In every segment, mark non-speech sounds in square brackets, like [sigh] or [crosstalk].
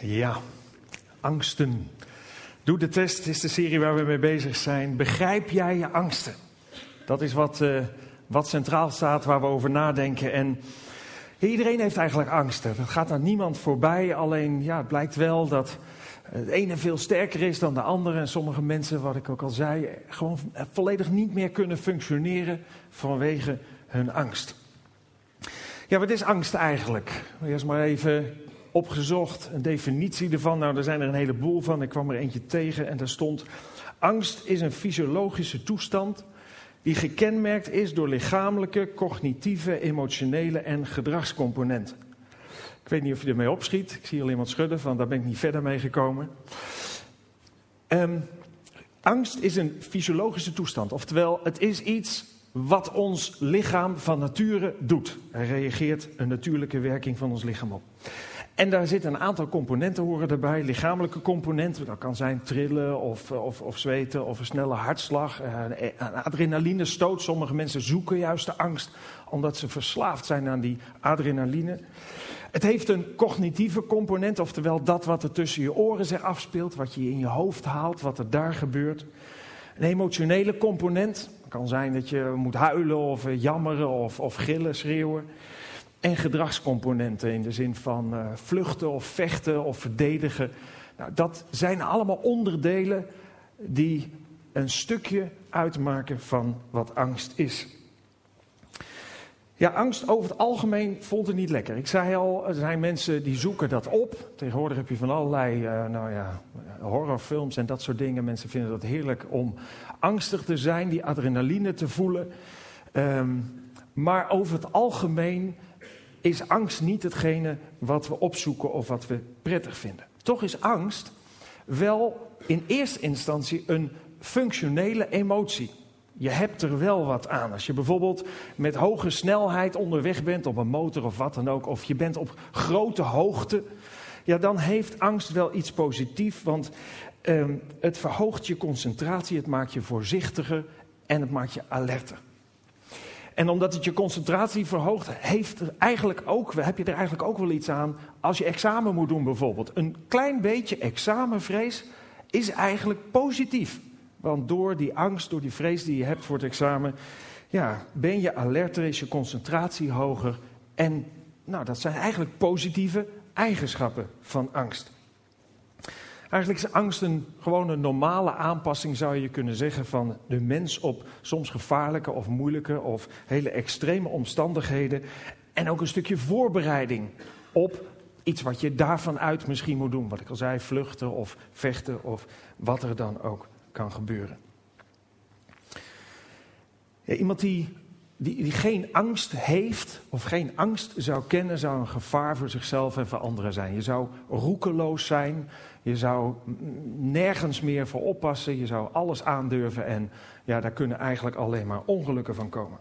Ja, angsten. Doe de test is de serie waar we mee bezig zijn. Begrijp jij je angsten? Dat is wat, uh, wat centraal staat, waar we over nadenken. En iedereen heeft eigenlijk angsten. Dat gaat aan niemand voorbij. Alleen ja, het blijkt wel dat het ene veel sterker is dan de andere. En sommige mensen, wat ik ook al zei, gewoon volledig niet meer kunnen functioneren vanwege hun angst. Ja, wat is angst eigenlijk? Eerst maar even opgezocht, een definitie ervan. Nou, er zijn er een heleboel van. Ik kwam er eentje tegen en daar stond: Angst is een fysiologische toestand die gekenmerkt is door lichamelijke, cognitieve, emotionele en gedragscomponenten. Ik weet niet of je ermee opschiet. Ik zie al iemand schudden, van daar ben ik niet verder mee gekomen. Um, angst is een fysiologische toestand, oftewel het is iets wat ons lichaam van nature doet. Er reageert een natuurlijke werking van ons lichaam op. En daar zitten een aantal componenten horen erbij. Lichamelijke componenten, dat kan zijn trillen of, of, of zweten of een snelle hartslag. Eh, een adrenaline stoot. Sommige mensen zoeken juist de angst omdat ze verslaafd zijn aan die adrenaline. Het heeft een cognitieve component, oftewel dat wat er tussen je oren zich afspeelt, wat je in je hoofd haalt, wat er daar gebeurt. Een emotionele component, het kan zijn dat je moet huilen of jammeren of, of gillen, schreeuwen. En gedragscomponenten in de zin van uh, vluchten of vechten of verdedigen. Nou, dat zijn allemaal onderdelen die een stukje uitmaken van wat angst is. Ja, angst over het algemeen voelt het niet lekker. Ik zei al, er zijn mensen die zoeken dat op. Tegenwoordig heb je van allerlei uh, nou ja, horrorfilms en dat soort dingen. Mensen vinden dat heerlijk om angstig te zijn, die adrenaline te voelen. Um, maar over het algemeen is angst niet hetgene wat we opzoeken of wat we prettig vinden. Toch is angst wel in eerste instantie een functionele emotie. Je hebt er wel wat aan. Als je bijvoorbeeld met hoge snelheid onderweg bent op een motor of wat dan ook, of je bent op grote hoogte, ja, dan heeft angst wel iets positiefs, want ehm, het verhoogt je concentratie, het maakt je voorzichtiger en het maakt je alerter. En omdat het je concentratie verhoogt, heeft eigenlijk ook, heb je er eigenlijk ook wel iets aan als je examen moet doen bijvoorbeeld. Een klein beetje examenvrees is eigenlijk positief. Want door die angst, door die vrees die je hebt voor het examen, ja, ben je alerter, is je concentratie hoger. En nou, dat zijn eigenlijk positieve eigenschappen van angst. Eigenlijk is angst een gewoon een normale aanpassing, zou je kunnen zeggen, van de mens op soms gevaarlijke of moeilijke of hele extreme omstandigheden. En ook een stukje voorbereiding op iets wat je daarvan uit misschien moet doen. Wat ik al zei, vluchten of vechten of wat er dan ook kan gebeuren. Ja, iemand die, die, die geen angst heeft of geen angst zou kennen, zou een gevaar voor zichzelf en voor anderen zijn. Je zou roekeloos zijn, je zou nergens meer voor oppassen, je zou alles aandurven en ja, daar kunnen eigenlijk alleen maar ongelukken van komen.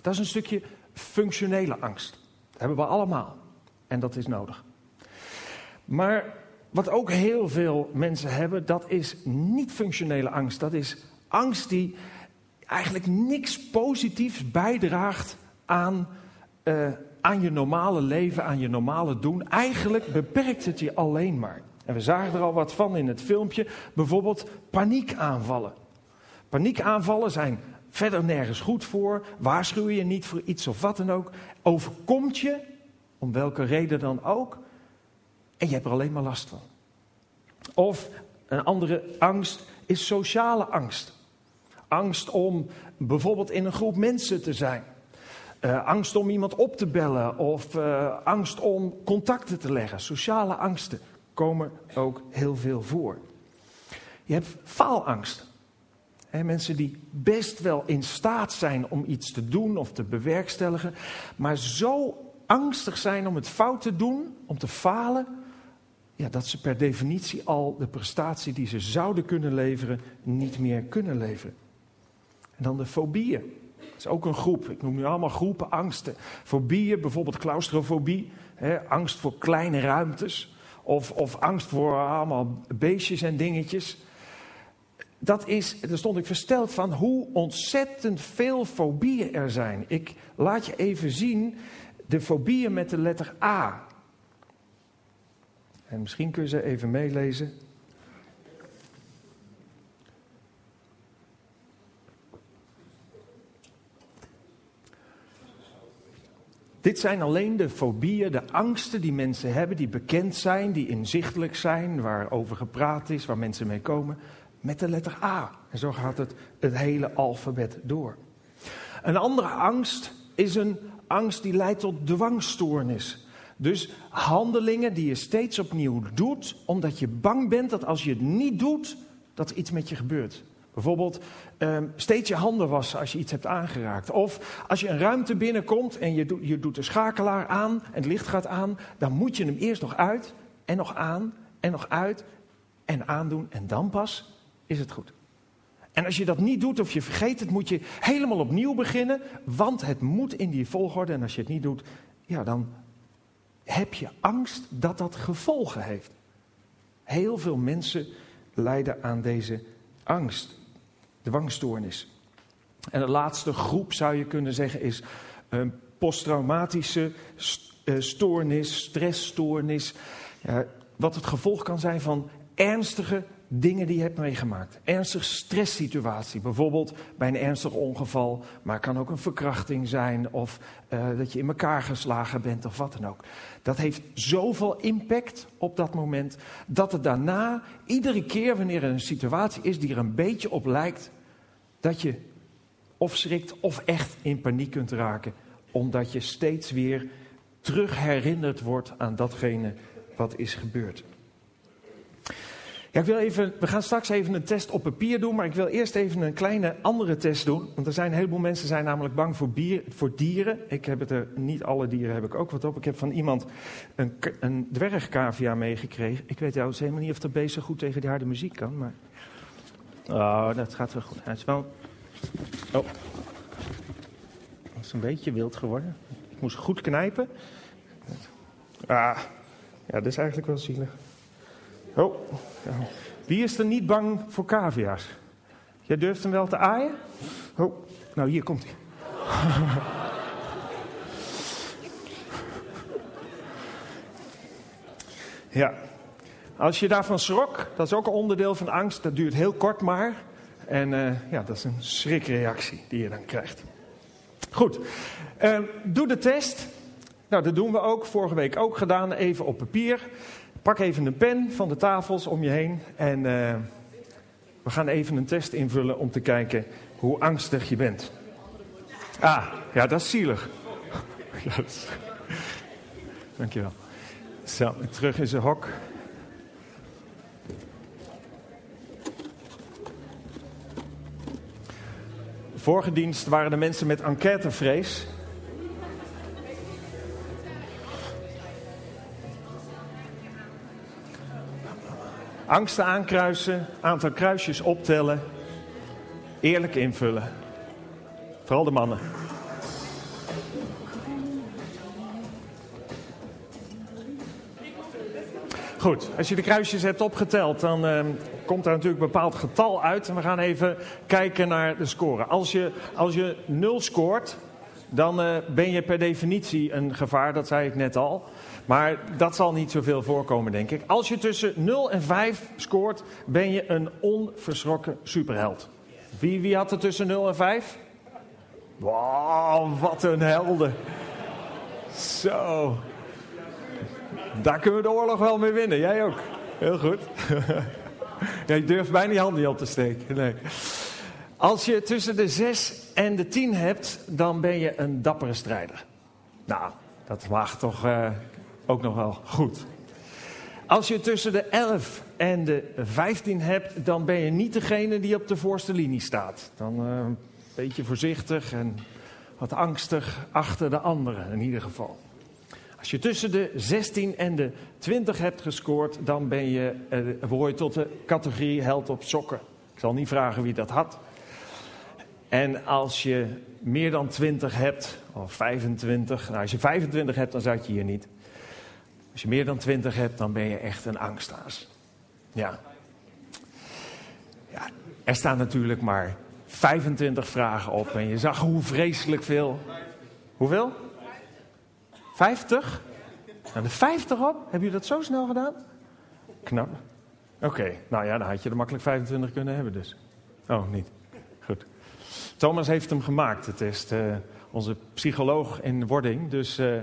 Dat is een stukje functionele angst. Dat hebben we allemaal en dat is nodig. Maar wat ook heel veel mensen hebben, dat is niet functionele angst. Dat is angst die eigenlijk niks positiefs bijdraagt aan, uh, aan je normale leven, aan je normale doen. Eigenlijk beperkt het je alleen maar. En we zagen er al wat van in het filmpje. Bijvoorbeeld paniekaanvallen. Paniekaanvallen zijn verder nergens goed voor. Waarschuw je niet voor iets of wat dan ook. Overkomt je, om welke reden dan ook. En je hebt er alleen maar last van. Of een andere angst is sociale angst. Angst om bijvoorbeeld in een groep mensen te zijn. Uh, angst om iemand op te bellen of uh, angst om contacten te leggen. Sociale angsten komen ook heel veel voor. Je hebt faalangst. Mensen die best wel in staat zijn om iets te doen of te bewerkstelligen, maar zo angstig zijn om het fout te doen, om te falen, ja, dat ze per definitie al de prestatie die ze zouden kunnen leveren niet meer kunnen leveren. En dan de fobieën. Dat is ook een groep. Ik noem nu allemaal groepen angsten. Fobieën, bijvoorbeeld claustrofobie, hè, angst voor kleine ruimtes. Of, of angst voor allemaal beestjes en dingetjes. Dat is, daar stond ik versteld van hoe ontzettend veel fobieën er zijn. Ik laat je even zien de fobieën met de letter A. En misschien kun je ze even meelezen. Dit zijn alleen de fobieën, de angsten die mensen hebben, die bekend zijn, die inzichtelijk zijn, waarover gepraat is, waar mensen mee komen, met de letter A. En zo gaat het het hele alfabet door. Een andere angst is een angst die leidt tot dwangstoornis. Dus handelingen die je steeds opnieuw doet, omdat je bang bent dat als je het niet doet, dat er iets met je gebeurt. Bijvoorbeeld um, steeds je handen wassen als je iets hebt aangeraakt. Of als je een ruimte binnenkomt en je, je doet de schakelaar aan en het licht gaat aan, dan moet je hem eerst nog uit en nog aan en nog uit en aandoen en dan pas is het goed. En als je dat niet doet of je vergeet het, moet je helemaal opnieuw beginnen, want het moet in die volgorde. En als je het niet doet, ja, dan heb je angst dat dat gevolgen heeft. Heel veel mensen lijden aan deze angst dwangstoornis. En de laatste groep zou je kunnen zeggen is een posttraumatische eh, stoornis, stressstoornis. wat het gevolg kan zijn van ernstige dingen die je hebt meegemaakt. Ernstige stresssituatie, bijvoorbeeld bij een ernstig ongeval, maar het kan ook een verkrachting zijn of uh, dat je in elkaar geslagen bent of wat dan ook. Dat heeft zoveel impact op dat moment dat het daarna, iedere keer wanneer er een situatie is die er een beetje op lijkt, dat je of schrikt of echt in paniek kunt raken, omdat je steeds weer terug herinnerd wordt aan datgene wat is gebeurd. Ja, ik wil even, we gaan straks even een test op papier doen, maar ik wil eerst even een kleine andere test doen. Want er zijn een heleboel mensen zijn namelijk bang voor, bier, voor dieren. Ik heb het er, niet alle dieren heb ik ook wat op. Ik heb van iemand een, een dwergcavia meegekregen. Ik weet trouwens helemaal niet of dat beest zo goed tegen die harde muziek kan, maar... Oh, dat gaat wel goed. Hij is wel. Oh. Dat is een beetje wild geworden. Ik moest goed knijpen. Ah. Ja, dat is eigenlijk wel zielig. Oh. Wie is er niet bang voor cavia's? Jij durft hem wel te aaien? Oh. Nou, hier komt hij. [laughs] ja, als je daarvan schrok, dat is ook een onderdeel van angst. Dat duurt heel kort maar. En uh, ja, dat is een schrikreactie die je dan krijgt. Goed, uh, doe de test. Nou, dat doen we ook. Vorige week ook gedaan. Even op papier. Pak even een pen van de tafels om je heen. En uh, we gaan even een test invullen om te kijken hoe angstig je bent. Ah, ja, dat is zielig. [laughs] Dankjewel. Zo, terug in zijn hok. Vorige dienst waren de mensen met enquêtevrees. Angsten aankruisen, aantal kruisjes optellen, eerlijk invullen. Vooral de mannen. Goed, als je de kruisjes hebt opgeteld, dan uh, komt daar natuurlijk een bepaald getal uit. En we gaan even kijken naar de score. Als je, als je 0 scoort, dan uh, ben je per definitie een gevaar, dat zei ik net al. Maar dat zal niet zoveel voorkomen, denk ik. Als je tussen 0 en 5 scoort, ben je een onverschrokken superheld. Wie, wie had er tussen 0 en 5? Wow, wat een helden. Zo. Daar kunnen we de oorlog wel mee winnen. Jij ook. Heel goed. [laughs] ja, je durft bijna je hand niet op te steken. Nee. Als je tussen de 6 en de 10 hebt, dan ben je een dappere strijder. Nou, dat mag toch uh, ook nog wel goed. Als je tussen de 11 en de 15 hebt, dan ben je niet degene die op de voorste linie staat. Dan uh, een beetje voorzichtig en wat angstig achter de anderen in ieder geval. Als je tussen de 16 en de 20 hebt gescoord, dan ben je, behoor je tot de categorie held op sokken. Ik zal niet vragen wie dat had. En als je meer dan 20 hebt, of 25, nou als je 25 hebt, dan zat je hier niet. Als je meer dan 20 hebt, dan ben je echt een angstaas. Ja. ja. Er staan natuurlijk maar 25 vragen op en je zag hoe vreselijk veel. Hoeveel? 50? Nou, de 50 op? Hebben jullie dat zo snel gedaan? Knap. Oké, nou ja, dan had je er makkelijk 25 kunnen hebben dus. Oh, niet. Goed. Thomas heeft hem gemaakt, de test. Uh, onze psycholoog in wording. Dus uh,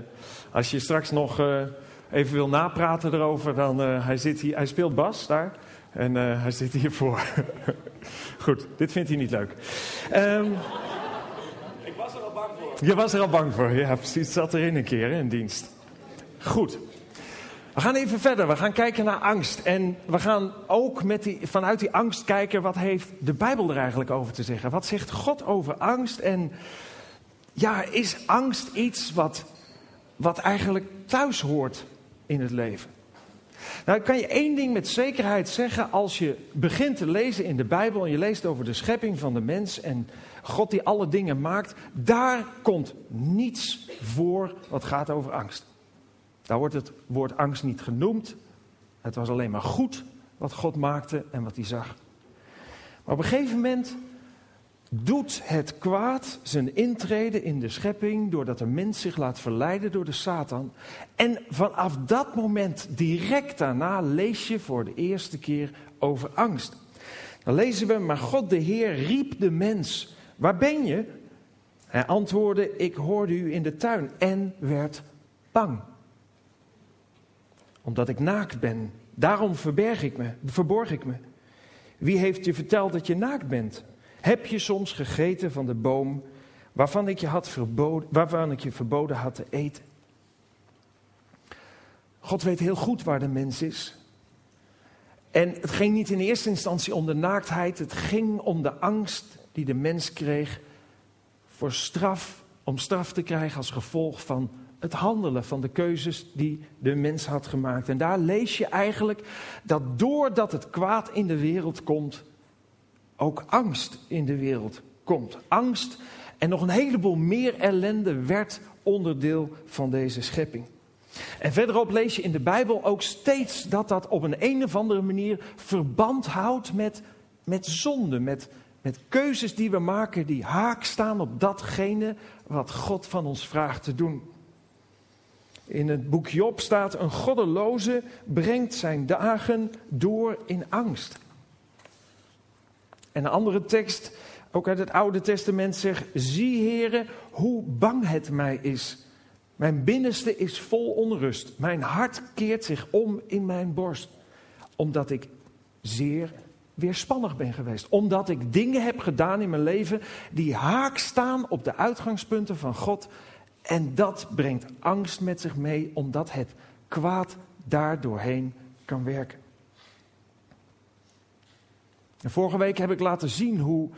als je straks nog uh, even wil napraten erover, dan hij, zit hier, hij speelt bas daar. En hij zit hiervoor. [laughs] Goed, dit vindt hij niet leuk. Um, Ik was er al bang voor. Je was er al bang voor, ja precies. Zat erin een keer in dienst. Goed. We gaan even verder. We gaan kijken naar angst. En we gaan ook met die, vanuit die angst kijken wat heeft de Bijbel er eigenlijk over te zeggen. Wat zegt God over angst? En ja, is angst iets wat, wat eigenlijk thuis hoort in het leven? Nou, kan je één ding met zekerheid zeggen als je begint te lezen in de Bijbel en je leest over de schepping van de mens en God die alle dingen maakt, daar komt niets voor wat gaat over angst. Daar wordt het woord angst niet genoemd. Het was alleen maar goed wat God maakte en wat hij zag. Maar op een gegeven moment doet het kwaad zijn intrede in de schepping doordat de mens zich laat verleiden door de Satan. En vanaf dat moment, direct daarna, lees je voor de eerste keer over angst. Dan lezen we, maar God de Heer riep de mens, waar ben je? Hij antwoordde, ik hoorde u in de tuin en werd bang omdat ik naakt ben. Daarom verberg ik me, verborg ik me. Wie heeft je verteld dat je naakt bent? Heb je soms gegeten van de boom waarvan ik je, had verboden, waarvan ik je verboden had te eten? God weet heel goed waar de mens is. En het ging niet in eerste instantie om de naaktheid, het ging om de angst die de mens kreeg voor straf, om straf te krijgen als gevolg van het handelen van de keuzes die de mens had gemaakt. En daar lees je eigenlijk dat doordat het kwaad in de wereld komt, ook angst in de wereld komt. Angst en nog een heleboel meer ellende werd onderdeel van deze schepping. En verderop lees je in de Bijbel ook steeds dat dat op een, of andere manier verband houdt met, met zonde, met, met keuzes die we maken die haak staan op datgene wat God van ons vraagt te doen. In het boek Job staat: Een goddeloze brengt zijn dagen door in angst. En een andere tekst, ook uit het Oude Testament, zegt: Zie, heren, hoe bang het mij is. Mijn binnenste is vol onrust. Mijn hart keert zich om in mijn borst. Omdat ik zeer weerspannig ben geweest. Omdat ik dingen heb gedaan in mijn leven die haak staan op de uitgangspunten van God en dat brengt angst met zich mee, omdat het kwaad daar doorheen kan werken. En vorige week heb ik laten zien hoe,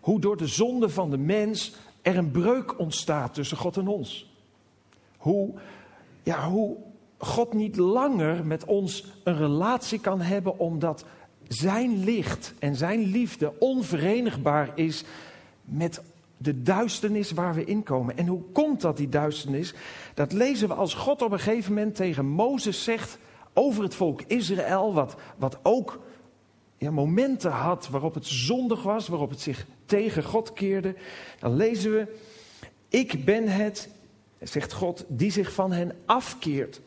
hoe door de zonde van de mens er een breuk ontstaat tussen God en ons. Hoe, ja, hoe God niet langer met ons een relatie kan hebben, omdat zijn licht en zijn liefde onverenigbaar is met de duisternis waar we in komen. En hoe komt dat, die duisternis? Dat lezen we als God op een gegeven moment tegen Mozes zegt over het volk Israël, wat, wat ook ja, momenten had waarop het zondig was, waarop het zich tegen God keerde. Dan lezen we, ik ben het, zegt God, die zich van hen afkeert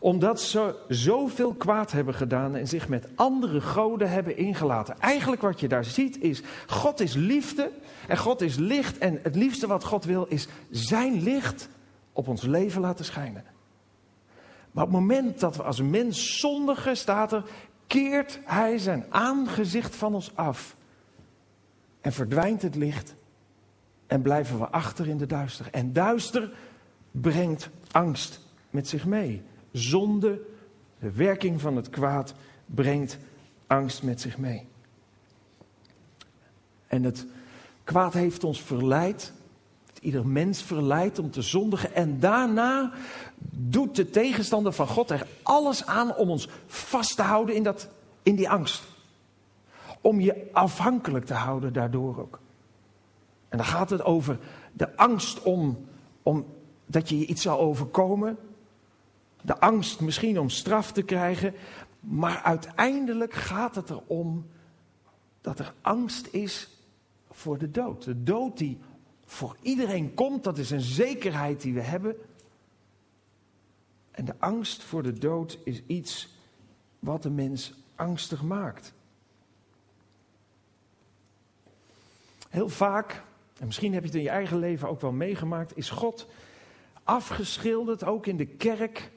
omdat ze zoveel kwaad hebben gedaan en zich met andere goden hebben ingelaten. Eigenlijk wat je daar ziet is, God is liefde en God is licht. En het liefste wat God wil is zijn licht op ons leven laten schijnen. Maar op het moment dat we als mens zondigen, staat er, keert hij zijn aangezicht van ons af. En verdwijnt het licht en blijven we achter in de duister. En duister brengt angst met zich mee. Zonde, de werking van het kwaad, brengt angst met zich mee. En het kwaad heeft ons verleid, ieder mens verleidt om te zondigen. En daarna doet de tegenstander van God er alles aan om ons vast te houden in, dat, in die angst. Om je afhankelijk te houden daardoor ook. En dan gaat het over de angst om, om dat je iets zal overkomen de angst misschien om straf te krijgen. Maar uiteindelijk gaat het erom dat er angst is voor de dood. De dood die voor iedereen komt, dat is een zekerheid die we hebben. En de angst voor de dood is iets wat de mens angstig maakt. Heel vaak, en misschien heb je het in je eigen leven ook wel meegemaakt, is God afgeschilderd, ook in de kerk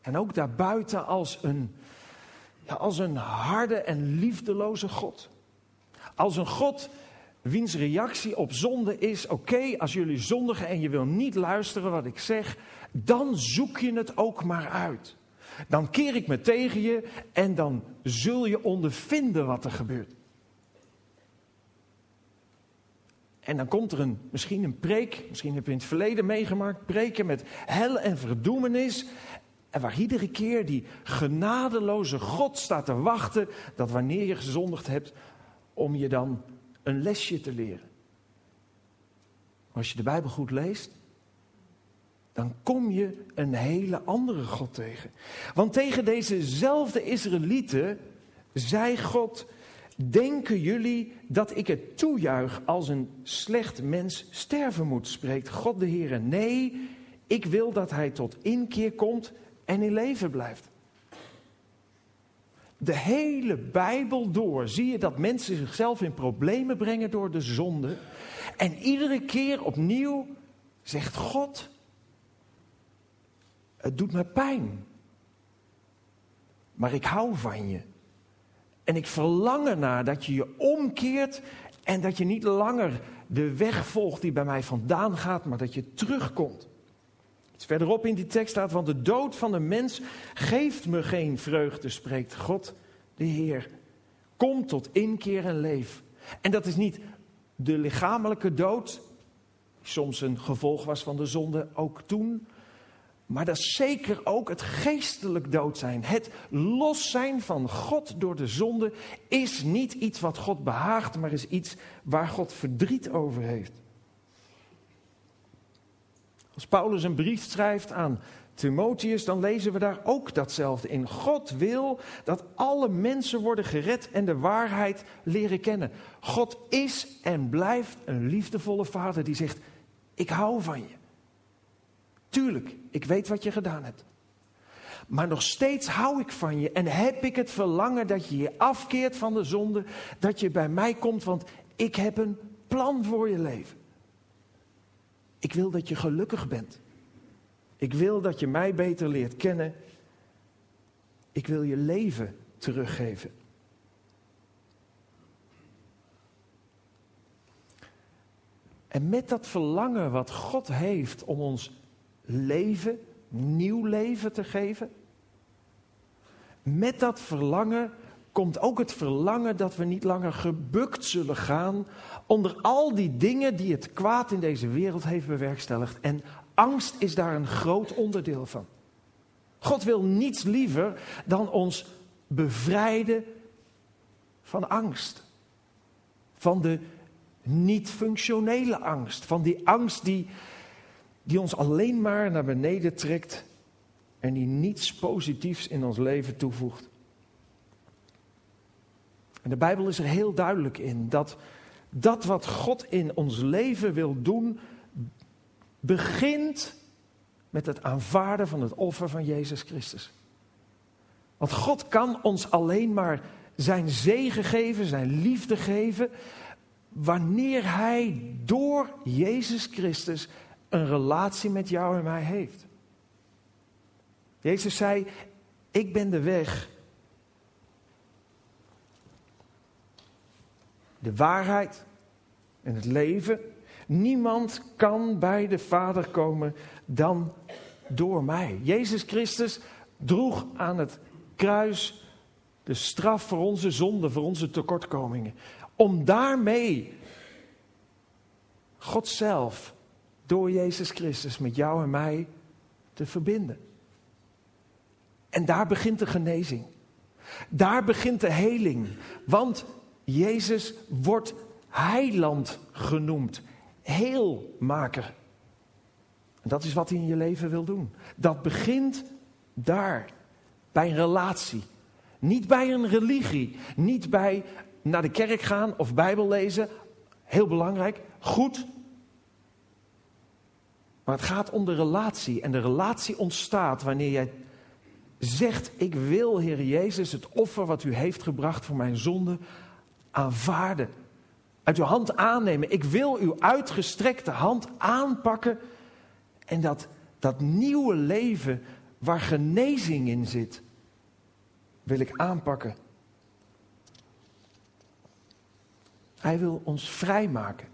en ook daarbuiten, als een, ja, als een harde en liefdeloze God. Als een God wiens reactie op zonde is: oké, als jullie zondigen en je wil niet luisteren wat ik zeg, dan zoek je het ook maar uit. Dan keer ik me tegen je en dan zul je ondervinden wat er gebeurt. En dan komt er een, misschien een preek, misschien heb je in het verleden meegemaakt, preken met hel en verdoemenis. En waar iedere keer die genadeloze God staat te wachten, dat wanneer je gezondigd hebt, om je dan een lesje te leren. Als je de Bijbel goed leest, dan kom je een hele andere God tegen. Want tegen dezezelfde Israëlieten zei God: Denken jullie dat ik het toejuich als een slecht mens sterven moet? Spreekt God de Heer. Nee, ik wil dat hij tot inkeer komt en in leven blijft. De hele Bijbel door zie je dat mensen zichzelf in problemen brengen door de zonde. En iedere keer opnieuw zegt God: Het doet me pijn. Maar ik hou van je. En ik verlang ernaar dat je je omkeert en dat je niet langer de weg volgt die bij mij vandaan gaat, maar dat je terugkomt. Iets verderop in die tekst staat, want de dood van de mens geeft me geen vreugde, spreekt God, de Heer. Kom tot inkeer en leef. En dat is niet de lichamelijke dood, die soms een gevolg was van de zonde, ook toen, maar dat is zeker ook het geestelijk dood zijn. Het los zijn van God door de zonde is niet iets wat God behaagt, maar is iets waar God verdriet over heeft. Als Paulus een brief schrijft aan Timotheus, dan lezen we daar ook datzelfde in. God wil dat alle mensen worden gered en de waarheid leren kennen. God is en blijft een liefdevolle vader die zegt: Ik hou van je. Tuurlijk, ik weet wat je gedaan hebt. Maar nog steeds hou ik van je en heb ik het verlangen dat je je afkeert van de zonde, dat je bij mij komt, want ik heb een plan voor je leven. Ik wil dat je gelukkig bent. Ik wil dat je mij beter leert kennen. Ik wil je leven teruggeven. En met dat verlangen wat God heeft om ons leven, nieuw leven te geven. Met dat verlangen komt ook het verlangen dat we niet langer gebukt zullen gaan onder al die dingen die het kwaad in deze wereld heeft bewerkstelligd. En angst is daar een groot onderdeel van. God wil niets liever dan ons bevrijden van angst. Van de niet functionele angst. Van die angst die die ons alleen maar naar beneden trekt en die niets positiefs in ons leven toevoegt. En de Bijbel is er heel duidelijk in dat dat wat God in ons leven wil doen, begint met het aanvaarden van het offer van Jezus Christus. Want God kan ons alleen maar zijn zegen geven, zijn liefde geven, wanneer Hij door Jezus Christus een relatie met jou en mij heeft. Jezus zei: Ik ben de weg, de waarheid en het leven. Niemand kan bij de Vader komen dan door mij. Jezus Christus droeg aan het kruis de straf voor onze zonden, voor onze tekortkomingen. Om daarmee God zelf door Jezus Christus met jou en mij te verbinden. En daar begint de genezing. Daar begint de heling. Want Jezus wordt heiland genoemd. Heelmaker. En dat is wat hij in je leven wil doen. Dat begint daar. Bij een relatie. Niet bij een religie. Niet bij naar de kerk gaan of Bijbel lezen. Heel belangrijk. Goed. Maar het gaat om de relatie. En de relatie ontstaat wanneer jij zegt: Ik wil, Heer Jezus, het offer wat u heeft gebracht voor mijn zonde aanvaarden. Uit uw hand aannemen. Ik wil uw uitgestrekte hand aanpakken. En dat, dat nieuwe leven waar genezing in zit, wil ik aanpakken. Hij wil ons vrijmaken.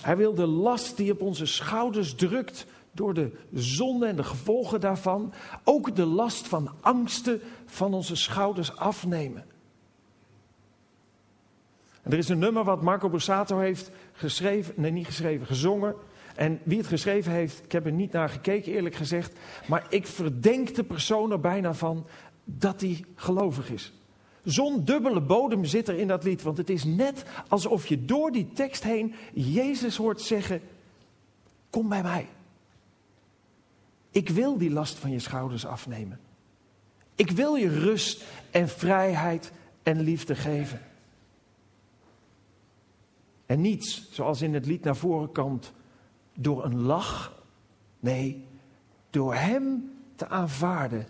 Hij wil de last die op onze schouders drukt door de zonde en de gevolgen daarvan, ook de last van angsten van onze schouders afnemen. Er is een nummer wat Marco Borsato heeft geschreven, nee niet geschreven, gezongen. En wie het geschreven heeft, ik heb er niet naar gekeken eerlijk gezegd, maar ik verdenk de persoon er bijna van dat hij gelovig is. Zo'n dubbele bodem zit er in dat lied, want het is net alsof je door die tekst heen Jezus hoort zeggen: Kom bij mij. Ik wil die last van je schouders afnemen. Ik wil je rust en vrijheid en liefde geven. En niets, zoals in het lied naar voren komt, door een lach. Nee, door Hem te aanvaarden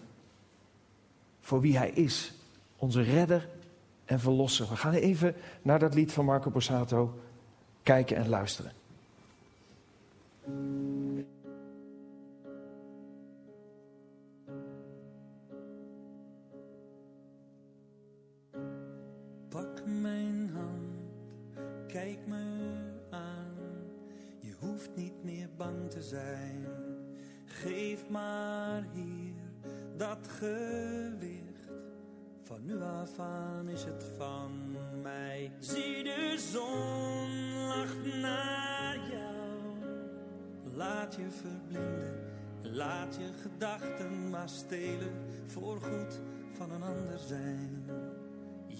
voor wie Hij is. Onze redder en verlosser. We gaan even naar dat lied van Marco Borsato kijken en luisteren.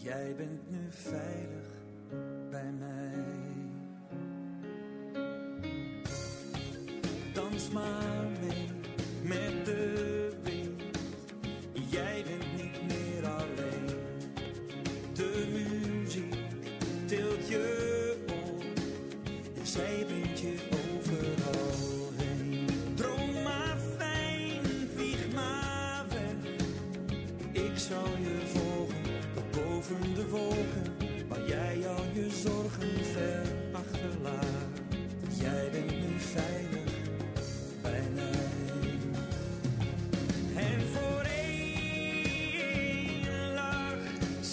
Jij bent nu veilig bij mij.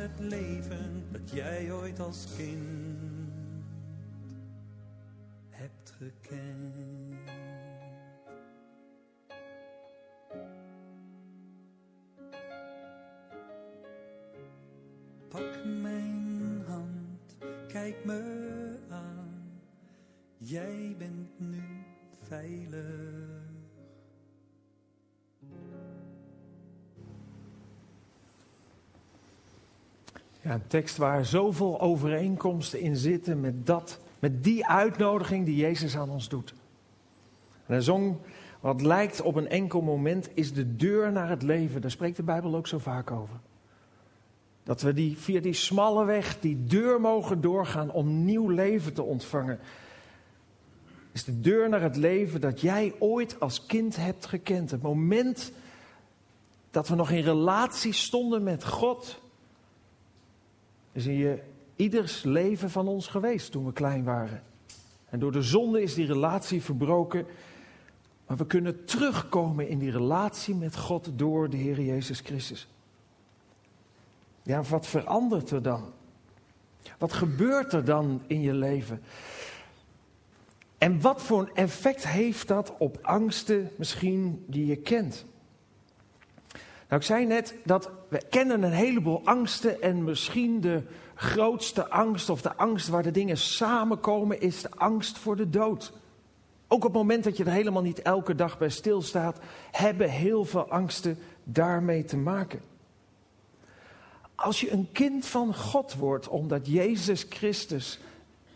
het leven dat jij ooit als kind hebt gekend. Een tekst waar zoveel overeenkomsten in zitten met, dat, met die uitnodiging die Jezus aan ons doet. En zong wat lijkt op een enkel moment is de deur naar het leven. Daar spreekt de Bijbel ook zo vaak over. Dat we die, via die smalle weg, die deur mogen doorgaan om nieuw leven te ontvangen. Is de deur naar het leven dat jij ooit als kind hebt gekend. Het moment dat we nog in relatie stonden met God, is in je ieders leven van ons geweest toen we klein waren. En door de zonde is die relatie verbroken. Maar we kunnen terugkomen in die relatie met God door de Heer Jezus Christus. Ja, wat verandert er dan? Wat gebeurt er dan in je leven? En wat voor een effect heeft dat op angsten misschien die je kent? Nou, ik zei net dat we kennen een heleboel angsten en misschien de grootste angst of de angst waar de dingen samenkomen is de angst voor de dood. Ook op het moment dat je er helemaal niet elke dag bij stilstaat, hebben heel veel angsten daarmee te maken. Als je een kind van God wordt omdat Jezus Christus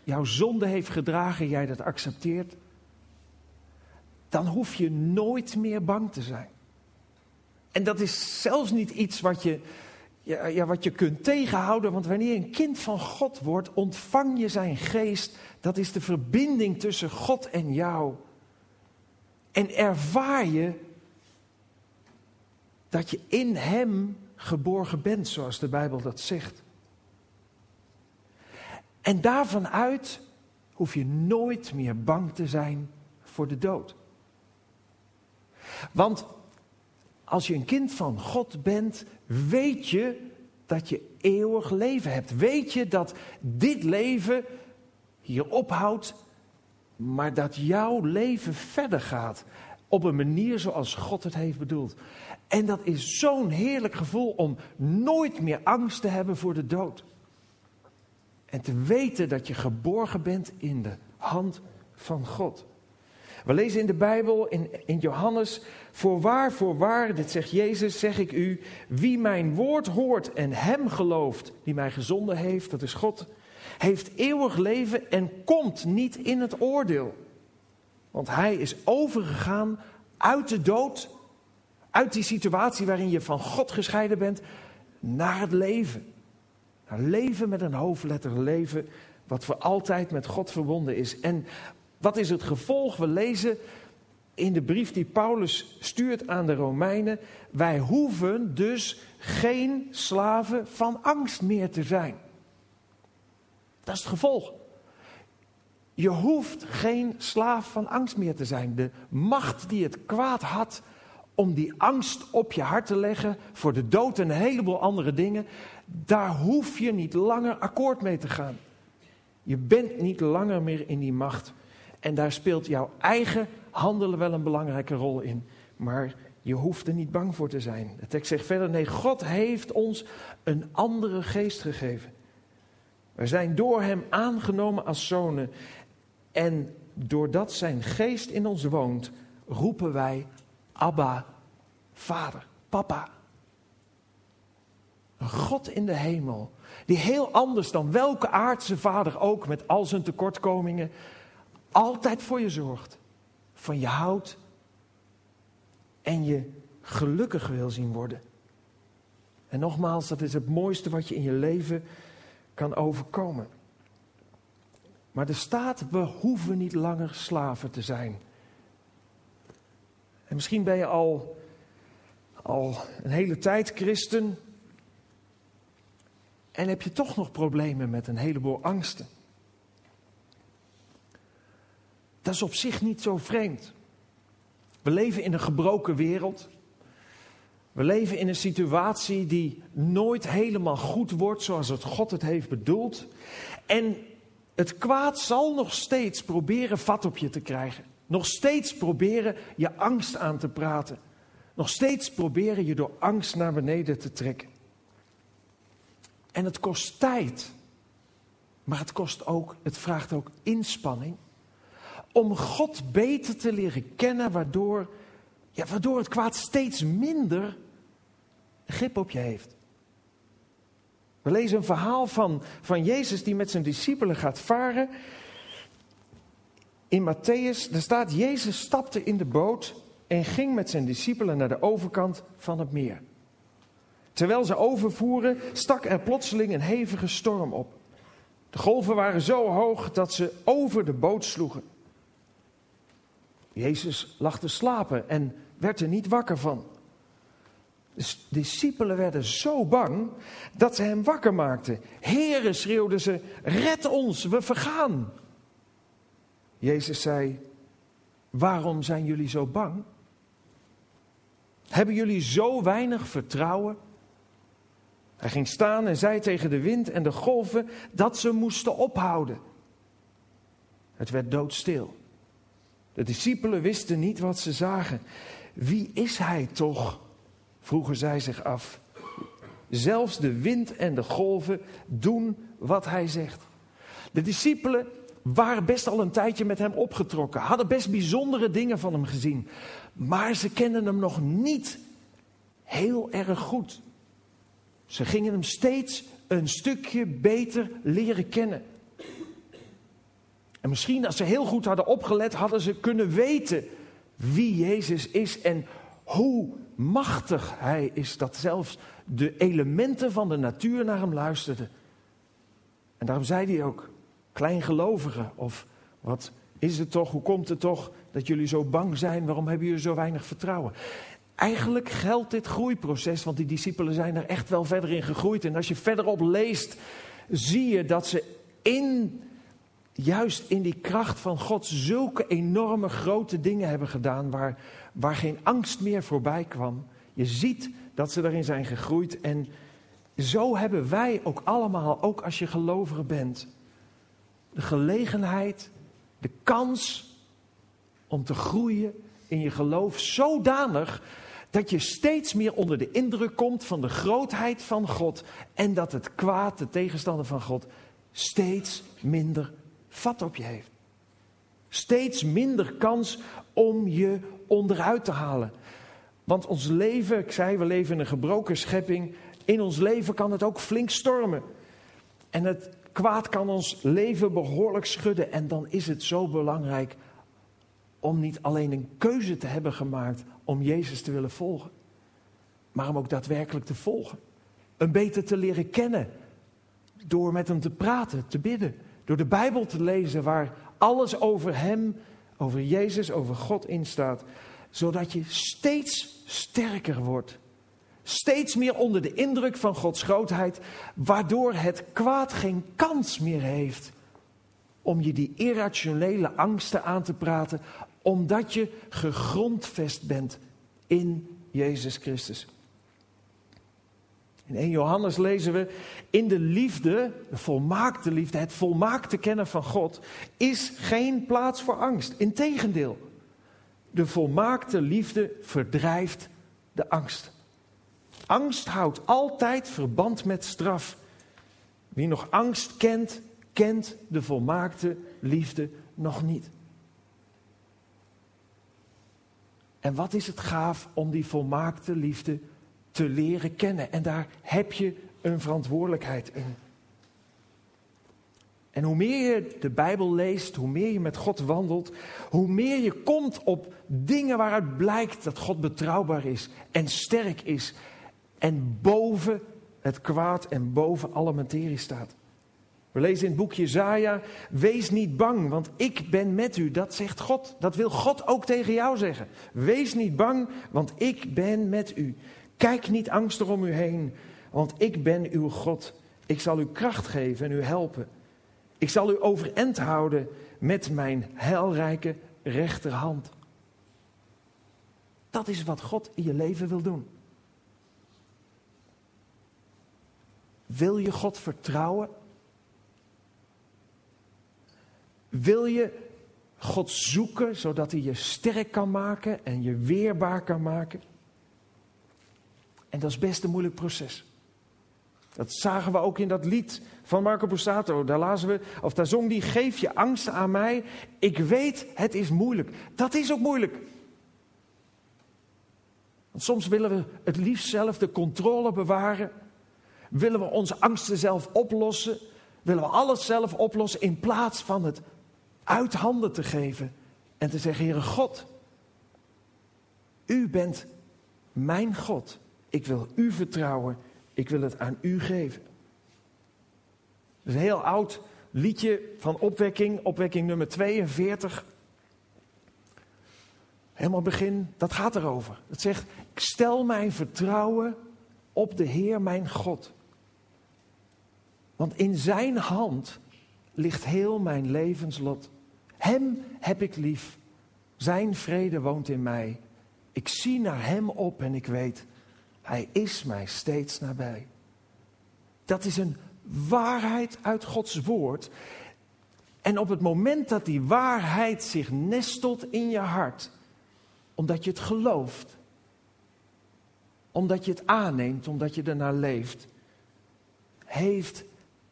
jouw zonde heeft gedragen en jij dat accepteert, dan hoef je nooit meer bang te zijn. En dat is zelfs niet iets wat je, ja, ja, wat je kunt tegenhouden, want wanneer een kind van God wordt, ontvang je zijn geest. Dat is de verbinding tussen God en jou. En ervaar je dat je in Hem geborgen bent, zoals de Bijbel dat zegt. En daarvan uit hoef je nooit meer bang te zijn voor de dood. Want als je een kind van God bent, weet je dat je eeuwig leven hebt. Weet je dat dit leven hier ophoudt, maar dat jouw leven verder gaat. Op een manier zoals God het heeft bedoeld. En dat is zo'n heerlijk gevoel om nooit meer angst te hebben voor de dood. En te weten dat je geborgen bent in de hand van God. We lezen in de Bijbel, in, in Johannes, voorwaar, voorwaar, dit zegt Jezus, zeg ik u, wie mijn woord hoort en hem gelooft, die mij gezonden heeft, dat is God, heeft eeuwig leven en komt niet in het oordeel. Want hij is overgegaan uit de dood, uit die situatie waarin je van God gescheiden bent, naar het leven. Naar leven met een hoofdletter, leven wat voor altijd met God verbonden is. En wat is het gevolg? We lezen in de brief die Paulus stuurt aan de Romeinen: wij hoeven dus geen slaven van angst meer te zijn. Dat is het gevolg. Je hoeft geen slaaf van angst meer te zijn. De macht die het kwaad had om die angst op je hart te leggen voor de dood en een heleboel andere dingen, daar hoef je niet langer akkoord mee te gaan. Je bent niet langer meer in die macht. En daar speelt jouw eigen handelen wel een belangrijke rol in. Maar je hoeft er niet bang voor te zijn. De tekst zegt verder: nee, God heeft ons een andere geest gegeven. We zijn door Hem aangenomen als zonen. En doordat Zijn geest in ons woont, roepen wij Abba, Vader, Papa. Een God in de hemel, die heel anders dan welke aardse vader ook, met al zijn tekortkomingen, altijd voor je zorgt, van je houdt en je gelukkig wil zien worden. En nogmaals, dat is het mooiste wat je in je leven kan overkomen. Maar er staat, we hoeven niet langer slaven te zijn. En misschien ben je al, al een hele tijd christen en heb je toch nog problemen met een heleboel angsten. Dat is op zich niet zo vreemd. We leven in een gebroken wereld. We leven in een situatie die nooit helemaal goed wordt zoals het God het heeft bedoeld. En het kwaad zal nog steeds proberen vat op je te krijgen. Nog steeds proberen je angst aan te praten. Nog steeds proberen je door angst naar beneden te trekken. En het kost tijd. Maar het kost ook, het vraagt ook inspanning om God beter te leren kennen, waardoor, ja, waardoor het kwaad steeds minder grip op je heeft. We lezen een verhaal van, van Jezus die met zijn discipelen gaat varen. In Matthäus, daar staat, Jezus stapte in de boot en ging met zijn discipelen naar de overkant van het meer. Terwijl ze overvoeren, stak er plotseling een hevige storm op. De golven waren zo hoog dat ze over de boot sloegen. Jezus lag te slapen en werd er niet wakker van. De discipelen werden zo bang dat ze hem wakker maakten. Heren, schreeuwden ze, red ons, we vergaan. Jezus zei, waarom zijn jullie zo bang? Hebben jullie zo weinig vertrouwen? Hij ging staan en zei tegen de wind en de golven dat ze moesten ophouden. Het werd doodstil. De discipelen wisten niet wat ze zagen. Wie is hij toch? vroegen zij zich af. Zelfs de wind en de golven doen wat hij zegt. De discipelen waren best al een tijdje met hem opgetrokken, hadden best bijzondere dingen van hem gezien, maar ze kenden hem nog niet heel erg goed. Ze gingen hem steeds een stukje beter leren kennen. En misschien als ze heel goed hadden opgelet, hadden ze kunnen weten wie Jezus is en hoe machtig hij is. Dat zelfs de elementen van de natuur naar hem luisterden. En daarom zei hij ook, kleingelovigen, of wat is het toch, hoe komt het toch dat jullie zo bang zijn, waarom hebben jullie zo weinig vertrouwen? Eigenlijk geldt dit groeiproces, want die discipelen zijn er echt wel verder in gegroeid. En als je verderop leest, zie je dat ze in, juist in die kracht van God zulke enorme grote dingen hebben gedaan waar, waar geen angst meer voorbij kwam. Je ziet dat ze daarin zijn gegroeid en zo hebben wij ook allemaal, ook als je gelovige bent, de gelegenheid, de kans om te groeien in je geloof zodanig dat je steeds meer onder de indruk komt van de grootheid van God en dat het kwaad, de tegenstander van God, steeds minder vat op je heeft. Steeds minder kans om je onderuit te halen. Want ons leven, ik zei, we leven in een gebroken schepping. In ons leven kan het ook flink stormen. En het kwaad kan ons leven behoorlijk schudden. En dan is het zo belangrijk om niet alleen een keuze te hebben gemaakt om Jezus te willen volgen, maar om ook daadwerkelijk te volgen. Een beter te leren kennen door met hem te praten, te bidden, door de Bijbel te lezen waar alles over hem, over Jezus, over God in staat, zodat je steeds sterker wordt. Steeds meer onder de indruk van Gods grootheid, waardoor het kwaad geen kans meer heeft om je die irrationele angsten aan te praten, omdat je gegrondvest bent in Jezus Christus. In 1 Johannes lezen we, in de liefde, de volmaakte liefde, het volmaakte kennen van God, is geen plaats voor angst. Integendeel, de volmaakte liefde verdrijft de angst. Angst houdt altijd verband met straf. Wie nog angst kent, kent de volmaakte liefde nog niet. En wat is het gaaf om die volmaakte liefde te leren kennen. En daar heb je een verantwoordelijkheid in. En hoe meer je de Bijbel leest, hoe meer je met God wandelt, hoe meer je komt op dingen waaruit blijkt dat God betrouwbaar is en sterk is en boven het kwaad en boven alle materie staat. We lezen in het boekje Jezaja, wees niet bang, want ik ben met u. Dat zegt God. Dat wil God ook tegen jou zeggen. Wees niet bang, want ik ben met u. Kijk niet angstig om u heen, want ik ben uw God. Ik zal u kracht geven en u helpen. Ik zal u overeind houden met mijn heilrijke rechterhand. Dat is wat God in je leven wil doen. Wil je God vertrouwen? Wil je God zoeken zodat hij je sterk kan maken en je weerbaar kan maken? En dat is best een moeilijk proces. Dat zagen we ook in dat lied van Marco Borsato. Daar lazen we, of daar zong die, geef je angsten aan mij. Ik weet, het is moeilijk. Dat is ook moeilijk. Want soms willen we het liefst zelf de controle bewaren. Willen we onze angsten zelf oplossen. Willen we alles zelf oplossen in plaats van het uit handen te geven. En te zeggen, Heere God, u bent mijn God. Ik wil u vertrouwen. Ik wil het aan u geven. Dat is een heel oud liedje van opwekking, opwekking nummer 42. Helemaal begin, dat gaat erover. Het zegt, ik stel mijn vertrouwen op de Heer mijn God. Want in zijn hand ligt heel mijn levenslot. Hem heb ik lief. Zijn vrede woont in mij. Ik zie naar hem op en ik weet, hij is mij steeds nabij. Dat is een waarheid uit Gods woord. En op het moment dat die waarheid zich nestelt in je hart, omdat je het gelooft, omdat je het aanneemt, omdat je ernaar leeft, heeft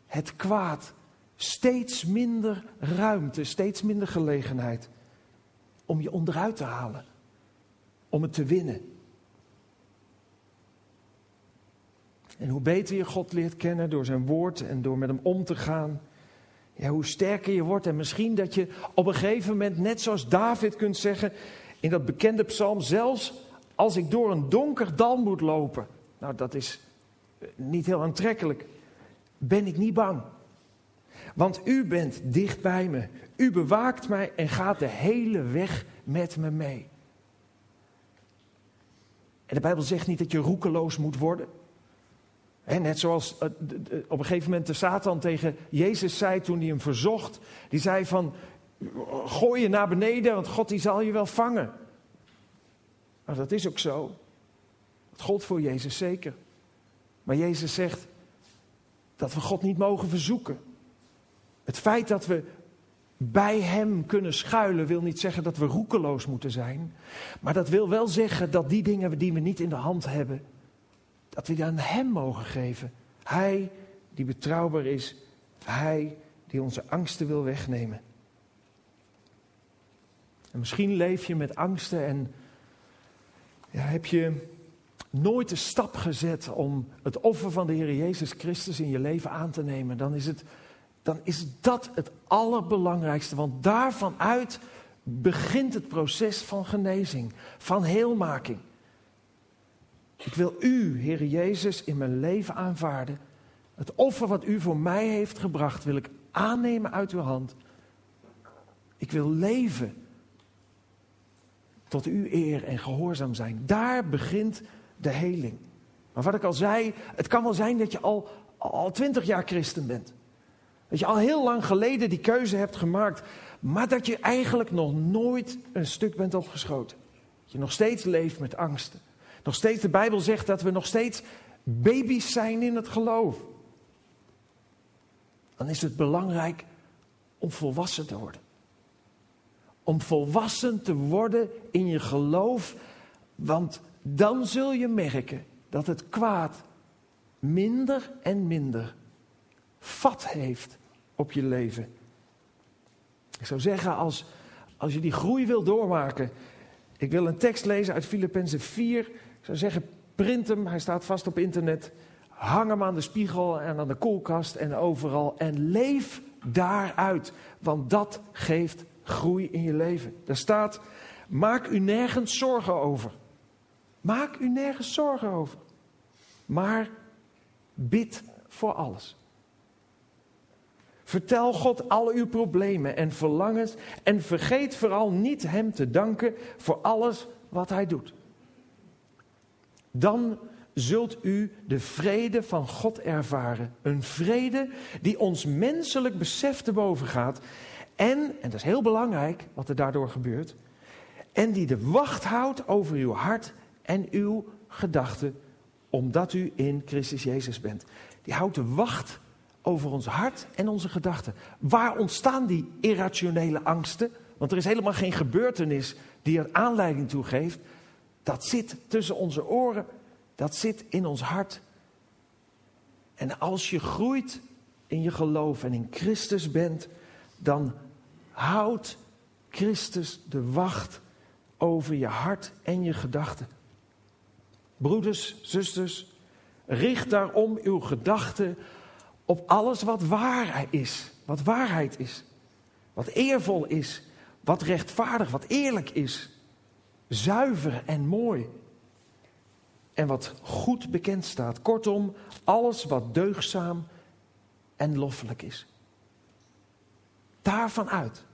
het kwaad steeds minder ruimte, steeds minder gelegenheid om je onderuit te halen, om het te winnen. En hoe beter je God leert kennen door zijn woord en door met hem om te gaan, ja, hoe sterker je wordt. En misschien dat je op een gegeven moment, net zoals David kunt zeggen in dat bekende psalm, zelfs als ik door een donker dal moet lopen, nou dat is eh, niet heel aantrekkelijk, ben ik niet bang. Want u bent dicht bij me. U bewaakt mij en gaat de hele weg met me mee. En de Bijbel zegt niet dat je roekeloos moet worden. Net zoals eh, op een gegeven moment de Satan tegen Jezus zei toen hij hem verzocht. Die zei van, gooi je naar beneden, want God die zal je wel vangen. Nou, dat is ook zo. Dat gold voor Jezus zeker. Maar Jezus zegt dat we God niet mogen verzoeken. Het feit dat we bij Hem kunnen schuilen wil niet zeggen dat we roekeloos moeten zijn. Maar dat wil wel zeggen dat die dingen die we niet in de hand hebben, dat we die aan Hem mogen geven. Hij die betrouwbaar is. Hij die onze angsten wil wegnemen. En misschien leef je met angsten en ja, heb je nooit de stap gezet om het offer van de Heer Jezus Christus in je leven aan te nemen. Dan is, het, dan is dat het allerbelangrijkste. Want daarvan uit begint het proces van genezing, van heelmaking. Ik wil u, Heer Jezus, in mijn leven aanvaarden. Het offer wat u voor mij heeft gebracht, wil ik aannemen uit uw hand. Ik wil leven tot uw eer en gehoorzaam zijn. Daar begint de heling. Maar wat ik al zei, het kan wel zijn dat je al, al twintig jaar christen bent. Dat je al heel lang geleden die keuze hebt gemaakt, maar dat je eigenlijk nog nooit een stuk bent opgeschoten. Dat je nog steeds leeft met angsten. Nog steeds, de Bijbel zegt dat we nog steeds baby's zijn in het geloof. Dan is het belangrijk om volwassen te worden. Om volwassen te worden in je geloof, want dan zul je merken dat het kwaad minder en minder vat heeft op je leven. Ik zou zeggen, als, als je die groei wil doormaken. Ik wil een tekst lezen uit Filippenzen 4. Zou zeggen, print hem, hij staat vast op internet. Hang hem aan de spiegel en aan de koelkast en overal. En leef daaruit, want dat geeft groei in je leven. Daar staat, maak u nergens zorgen over. Maak u nergens zorgen over. Maar bid voor alles. Vertel God al uw problemen en verlangens en vergeet vooral niet Hem te danken voor alles wat Hij doet. Dan zult u de vrede van God ervaren. Een vrede die ons menselijk besef te boven gaat. En, en dat is heel belangrijk wat er daardoor gebeurt, en die de wacht houdt over uw hart en uw gedachten, omdat u in Christus Jezus bent. Die houdt de wacht over ons hart en onze gedachten. Waar ontstaan die irrationele angsten? Want er is helemaal geen gebeurtenis die er aanleiding toe geeft. Dat zit tussen onze oren, dat zit in ons hart. En als je groeit in je geloof en in Christus bent, dan houdt Christus de wacht over je hart en je gedachten. Broeders, zusters, richt daarom uw gedachten op alles wat waar is, wat waarheid is, wat eervol is, wat rechtvaardig, wat eerlijk is, zuiver en mooi. En wat goed bekend staat. Kortom, alles wat deugzaam en loffelijk is. Daarvan uit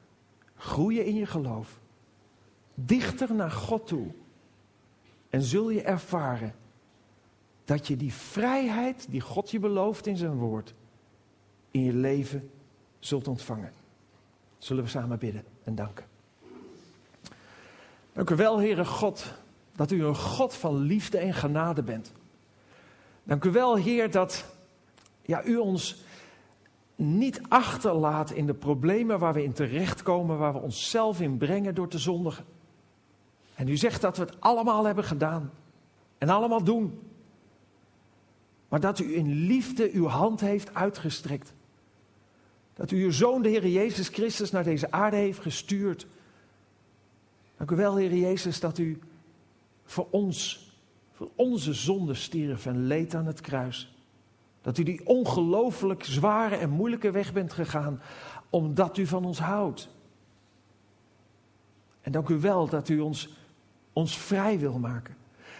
groeien in je geloof. dichter naar God toe. En zul je ervaren dat je die vrijheid die God je belooft in zijn woord, in je leven zult ontvangen. Zullen we samen bidden en danken. Dank u wel, Heere God, dat u een God van liefde en genade bent. Dank u wel, Heer, dat ja, u ons niet achterlaat in de problemen waar we in terechtkomen, waar we onszelf in brengen door te zondigen. En u zegt dat we het allemaal hebben gedaan en allemaal doen. Maar dat u in liefde uw hand heeft uitgestrekt. Dat u uw zoon, de Heer Jezus Christus, naar deze aarde heeft gestuurd. Dank u wel, Heer Jezus, dat u voor ons, voor onze zonde stierf en leed aan het kruis. Dat u die ongelooflijk zware en moeilijke weg bent gegaan, omdat u van ons houdt. En dank u wel dat u ons, ons vrij wil maken.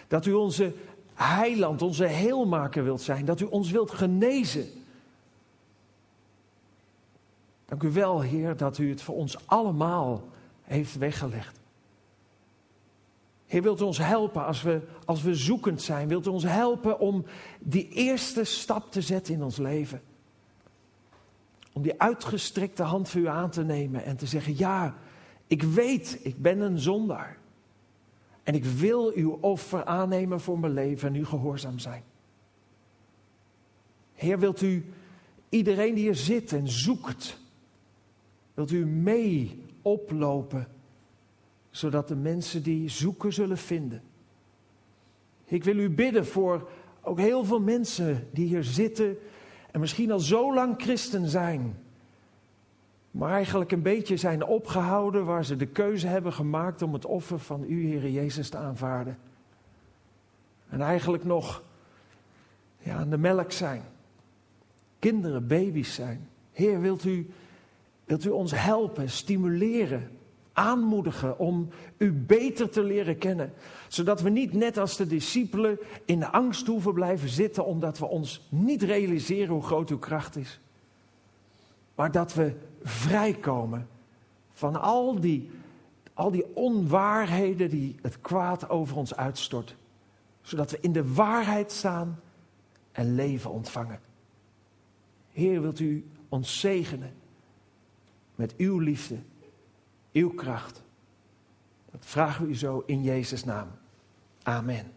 Dat u onze heiland, onze heelmaker wilt zijn. Dat u ons wilt genezen. Dank u wel, Heer, dat u het voor ons allemaal heeft weggelegd. Heer, wilt ons helpen als we, als we zoekend zijn? Wilt u ons helpen om die eerste stap te zetten in ons leven? Om die uitgestrekte hand voor u aan te nemen en te zeggen: Ja, ik weet, ik ben een zondaar. En ik wil uw offer aannemen voor mijn leven en u gehoorzaam zijn. Heer, wilt u iedereen die hier zit en zoekt, wilt u mee oplopen, zodat de mensen die zoeken zullen vinden. Ik wil u bidden voor ook heel veel mensen die hier zitten en misschien al zo lang christen zijn, maar eigenlijk een beetje zijn opgehouden waar ze de keuze hebben gemaakt om het offer van u, Heer Jezus, te aanvaarden. En eigenlijk nog ja, aan de melk zijn. Kinderen, baby's zijn. Heer, wilt u, wilt u ons helpen, stimuleren, aanmoedigen om u beter te leren kennen. Zodat we niet net als de discipelen in de angst hoeven blijven zitten omdat we ons niet realiseren hoe groot uw kracht is. Maar dat we vrijkomen van al die, al die onwaarheden die het kwaad over ons uitstort. Zodat we in de waarheid staan en leven ontvangen. Heer, wilt u ons zegenen met uw liefde, uw kracht. Dat vragen we u zo in Jezus' naam. Amen.